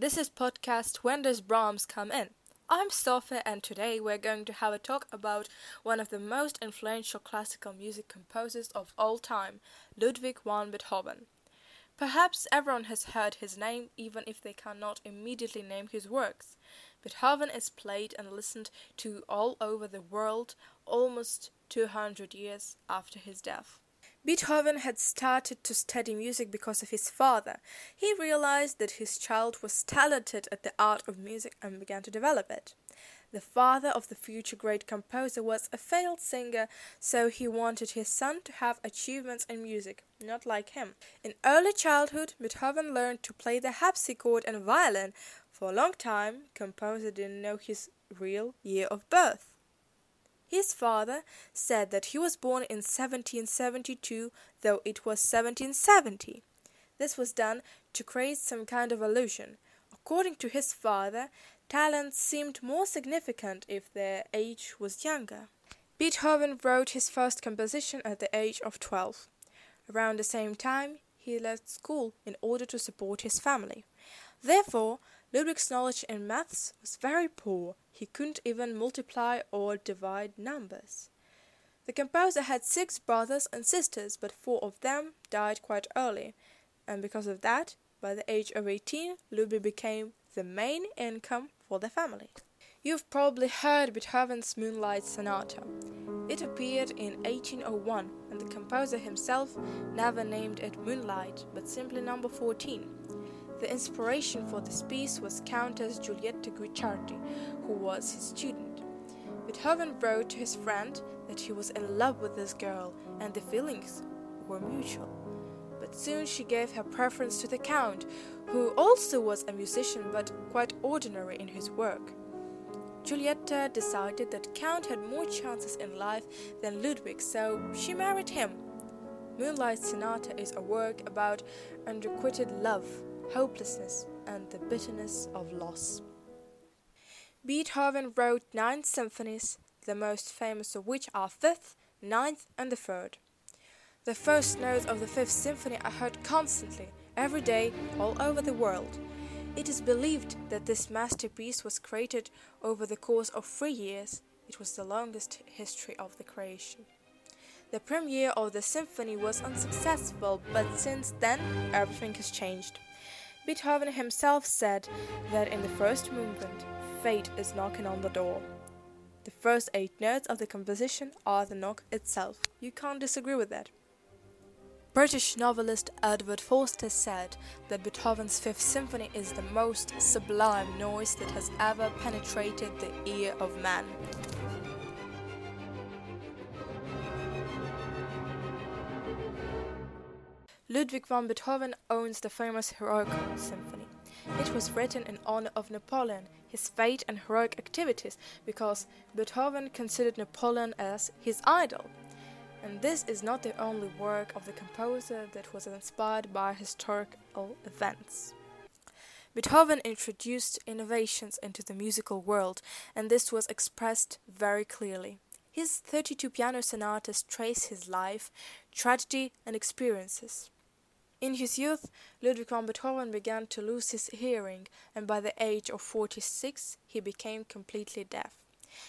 podcast When Does Brahms Come In? I'm Sophie, and today we're going to have a talk about one of the most influential classical music composers of all time, Ludwig van Beethoven. Perhaps everyone has heard his name, even if they cannot immediately name his works. Beethoven is played and listened to all over the world almost 200 years after his death. Beethoven had started to study music because of his father. He realized that his child was talented at the art of music and began to develop it. The father of the future great composer was a failed singer, so he wanted his son to have achievements in music, not like him. In early childhood, Beethoven learned to play the harpsichord and violin. For a long time, composer didn't know his real year of birth. His father said that he was born in 1772, though it was 1770. This was done to create some kind of illusion. According to his father, talents seemed more significant if their age was younger. Beethoven wrote his first composition at the age of 12. Around the same time, he left school in order to support his family. Therefore, Ludwig's knowledge in maths was very poor. He couldn't even multiply or divide numbers. The composer had six brothers and sisters, but four of them died quite early, and because of that, by the age of 18, Ludwig became the main income for the family. You've probably heard Beethoven's Moonlight Sonata. It appeared in 1801, and the composer himself never named it Moonlight, but simply number 14. The inspiration for this piece was Countess Giulietta Guicciardi, who was his student. Beethoven wrote to his friend that he was in love with this girl and the feelings were mutual. But soon she gave her preference to the Count, who also was a musician but quite ordinary in his work. Giulietta decided that Count had more chances in life than Ludwig, so she married him. Moonlight Sonata is a work about unrequited love hopelessness, and the bitterness of loss. Beethoven wrote nine symphonies, the most famous of which are Fifth, Ninth, and the Third. The first notes of the Fifth Symphony are heard constantly, every day, all over the world. It is believed that this masterpiece was created over the course of three years. It was the longest history of the creation. The premiere of the symphony was unsuccessful, but since then everything has changed. Beethoven himself said that in the first movement, fate is knocking on the door. The first eight notes of the composition are the knock itself. You can't disagree with that. British novelist Edward Forster said that Beethoven's Fifth Symphony is the most sublime noise that has ever penetrated the ear of man. Ludwig van Beethoven owns the famous Heroic Symphony. It was written in honor of Napoleon, his fate and heroic activities, because Beethoven considered Napoleon as his idol. And this is not the only work of the composer that was inspired by historical events. Beethoven introduced innovations into the musical world, and this was expressed very clearly. His 32 piano sonatas trace his life, tragedy, and experiences. In his youth, Ludwig van Beethoven began to lose his hearing, and by the age of 46 he became completely deaf.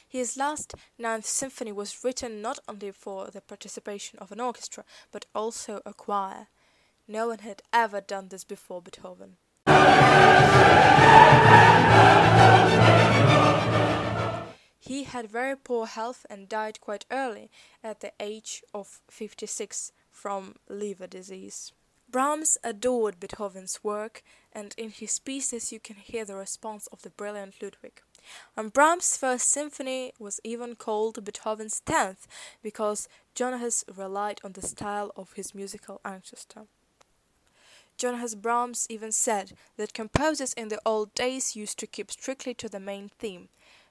His last Ninth Symphony was written not only for the participation of an orchestra, but also a choir. No one had ever done this before Beethoven. He had very poor health and died quite early, at the age of 56, from liver disease. Brahms adored Beethoven's work, and in his pieces you can hear the response of the brilliant Ludwig. And Brahms' first symphony was even called Beethoven's tenth, because Johannes relied on the style of his musical ancestor. Johannes Brahms even said that composers in the old days used to keep strictly to the main theme,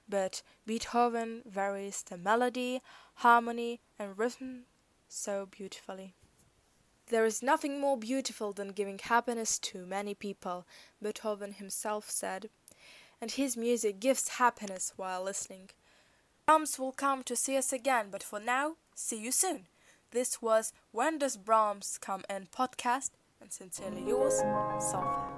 but Beethoven varies the melody, harmony, and rhythm so beautifully. There is nothing more beautiful than giving happiness to many people, Beethoven himself said, and his music gives happiness while listening. Brahms will come to see us again, but for now, see you soon. This was When Does Brahms Come In podcast, and sincerely yours, Sophie.